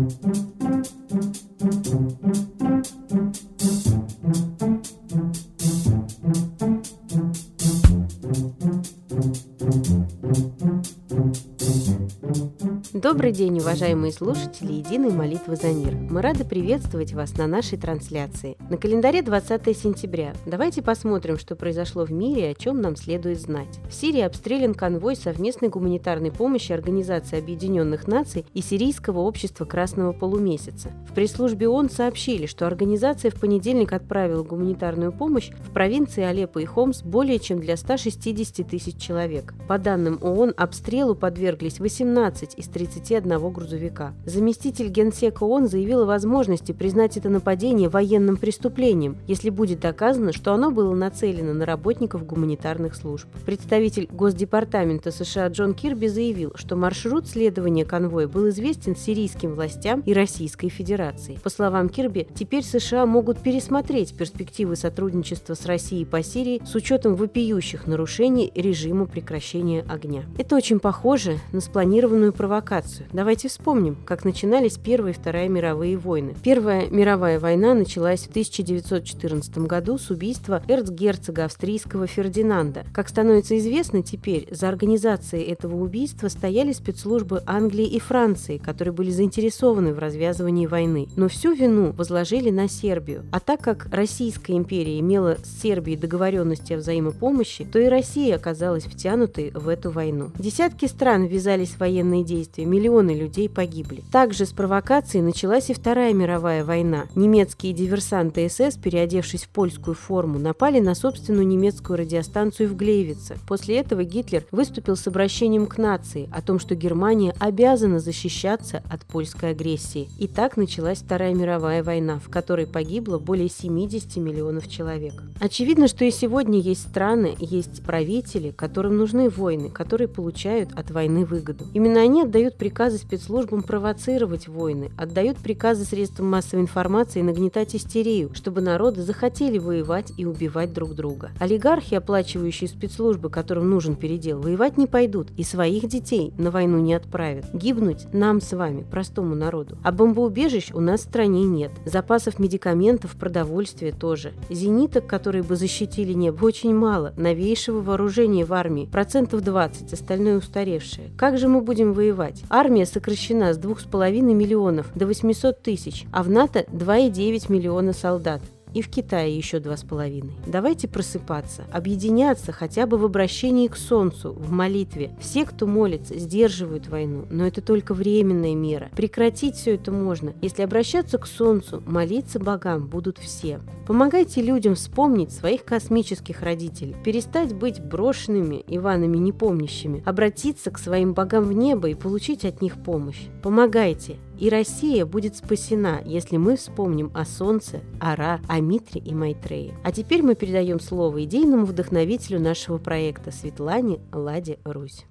Música Добрый день, уважаемые слушатели Единой молитвы за мир. Мы рады приветствовать вас на нашей трансляции. На календаре 20 сентября. Давайте посмотрим, что произошло в мире и о чем нам следует знать. В Сирии обстрелян конвой совместной гуманитарной помощи Организации Объединенных Наций и Сирийского общества Красного Полумесяца. В пресс-службе ООН сообщили, что организация в понедельник отправила гуманитарную помощь в провинции Алеппо и Хомс более чем для 160 тысяч человек. По данным ООН, обстрелу подверглись 18 из 30 31 грузовика. Заместитель генсека ООН заявил о возможности признать это нападение военным преступлением, если будет доказано, что оно было нацелено на работников гуманитарных служб. Представитель Госдепартамента США Джон Кирби заявил, что маршрут следования конвоя был известен сирийским властям и Российской Федерации. По словам Кирби, теперь США могут пересмотреть перспективы сотрудничества с Россией по Сирии с учетом вопиющих нарушений режима прекращения огня. Это очень похоже на спланированную провокацию ситуацию. Давайте вспомним, как начинались Первая и Вторая мировые войны. Первая мировая война началась в 1914 году с убийства эрцгерцога австрийского Фердинанда. Как становится известно теперь, за организацией этого убийства стояли спецслужбы Англии и Франции, которые были заинтересованы в развязывании войны. Но всю вину возложили на Сербию. А так как Российская империя имела с Сербией договоренности о взаимопомощи, то и Россия оказалась втянутой в эту войну. Десятки стран ввязались в военные действия, миллионы людей погибли. Также с провокацией началась и Вторая мировая война. Немецкие диверсанты СС, переодевшись в польскую форму, напали на собственную немецкую радиостанцию в Глейвице. После этого Гитлер выступил с обращением к нации о том, что Германия обязана защищаться от польской агрессии. И так началась Вторая мировая война, в которой погибло более 70 миллионов человек. Очевидно, что и сегодня есть страны, есть правители, которым нужны войны, которые получают от войны выгоду. Именно они отдают приказы спецслужбам провоцировать войны, отдают приказы средствам массовой информации нагнетать истерию, чтобы народы захотели воевать и убивать друг друга. Олигархи, оплачивающие спецслужбы, которым нужен передел, воевать не пойдут и своих детей на войну не отправят. Гибнуть нам с вами, простому народу. А бомбоубежищ у нас в стране нет. Запасов медикаментов, продовольствия тоже. Зениток, которые бы защитили небо, очень мало. Новейшего вооружения в армии процентов 20, остальное устаревшее. Как же мы будем воевать? Армия сокращена с 2,5 миллионов до 800 тысяч, а в НАТО 2,9 миллиона солдат и в Китае еще два с половиной. Давайте просыпаться, объединяться хотя бы в обращении к Солнцу, в молитве. Все, кто молится, сдерживают войну, но это только временная мера. Прекратить все это можно, если обращаться к Солнцу, молиться богам будут все. Помогайте людям вспомнить своих космических родителей, перестать быть брошенными Иванами непомнящими, обратиться к своим богам в небо и получить от них помощь. Помогайте, и Россия будет спасена, если мы вспомним о Солнце, Ара, о Митре и Майтрее. А теперь мы передаем слово идейному вдохновителю нашего проекта Светлане Ладе Русь.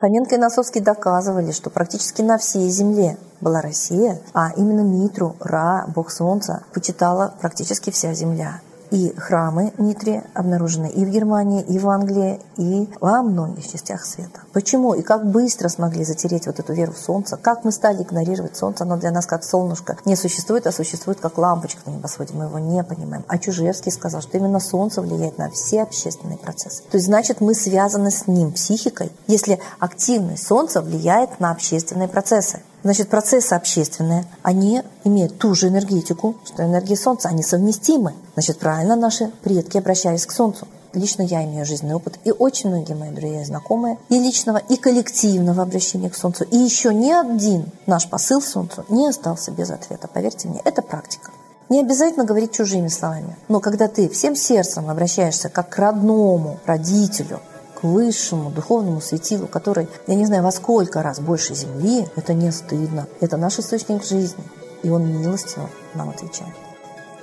Фоменко и Носовский доказывали, что практически на всей земле была Россия, а именно Митру, Ра, бог солнца, почитала практически вся земля. И храмы Митри обнаружены и в Германии, и в Англии, и во многих частях света. Почему и как быстро смогли затереть вот эту веру в Солнце? Как мы стали игнорировать Солнце? Оно для нас как солнышко не существует, а существует как лампочка на небосводе. Мы его не понимаем. А Чужевский сказал, что именно Солнце влияет на все общественные процессы. То есть, значит, мы связаны с ним психикой, если активность Солнца влияет на общественные процессы. Значит, процессы общественные, они имеют ту же энергетику, что энергия Солнца, они совместимы. Значит, правильно наши предки обращались к Солнцу. Лично я имею жизненный опыт, и очень многие мои друзья и знакомые, и личного, и коллективного обращения к Солнцу. И еще ни один наш посыл Солнцу не остался без ответа. Поверьте мне, это практика. Не обязательно говорить чужими словами, но когда ты всем сердцем обращаешься как к родному родителю, к высшему духовному светилу, который, я не знаю, во сколько раз больше Земли, это не стыдно. Это наш источник жизни. И он милостиво нам отвечает.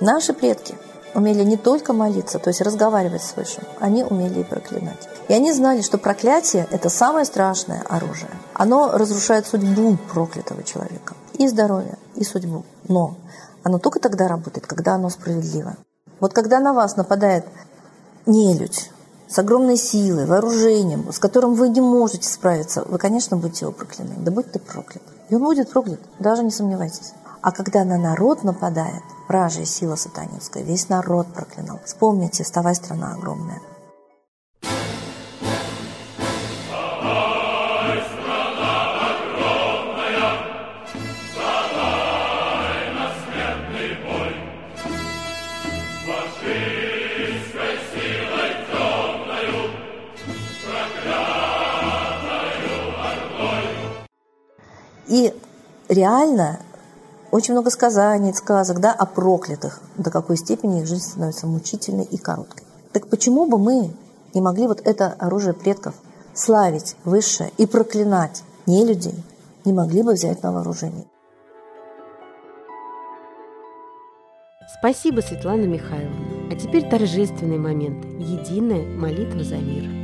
Наши предки умели не только молиться, то есть разговаривать с Высшим, они умели и проклинать. И они знали, что проклятие – это самое страшное оружие. Оно разрушает судьбу проклятого человека. И здоровье, и судьбу. Но оно только тогда работает, когда оно справедливо. Вот когда на вас нападает нелюдь, с огромной силой, вооружением, с которым вы не можете справиться, вы, конечно, будете его прокляны. Да будь ты проклят. И он будет проклят, даже не сомневайтесь. А когда на народ нападает, вражья сила сатанинская, весь народ проклинал. Вспомните, вставай, страна огромная. И реально очень много сказаний, сказок да, о проклятых, до какой степени их жизнь становится мучительной и короткой. Так почему бы мы не могли вот это оружие предков славить высшее и проклинать не людей, не могли бы взять на вооружение? Спасибо, Светлана Михайловна. А теперь торжественный момент. Единая молитва за мир.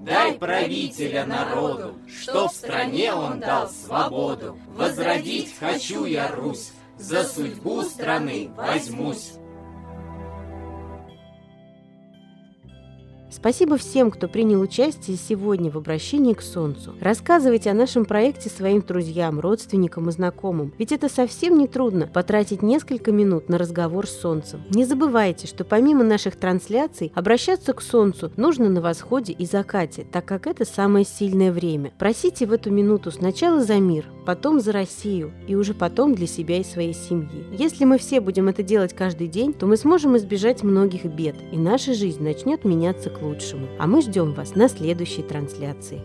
Дай правителя народу, что в стране он дал свободу. Возродить хочу я Русь, за судьбу страны возьмусь. Спасибо всем, кто принял участие сегодня в обращении к Солнцу. Рассказывайте о нашем проекте своим друзьям, родственникам и знакомым, ведь это совсем не трудно потратить несколько минут на разговор с Солнцем. Не забывайте, что помимо наших трансляций обращаться к Солнцу нужно на восходе и закате, так как это самое сильное время. Просите в эту минуту сначала за мир, потом за Россию и уже потом для себя и своей семьи. Если мы все будем это делать каждый день, то мы сможем избежать многих бед, и наша жизнь начнет меняться лучшему. А мы ждем вас на следующей трансляции.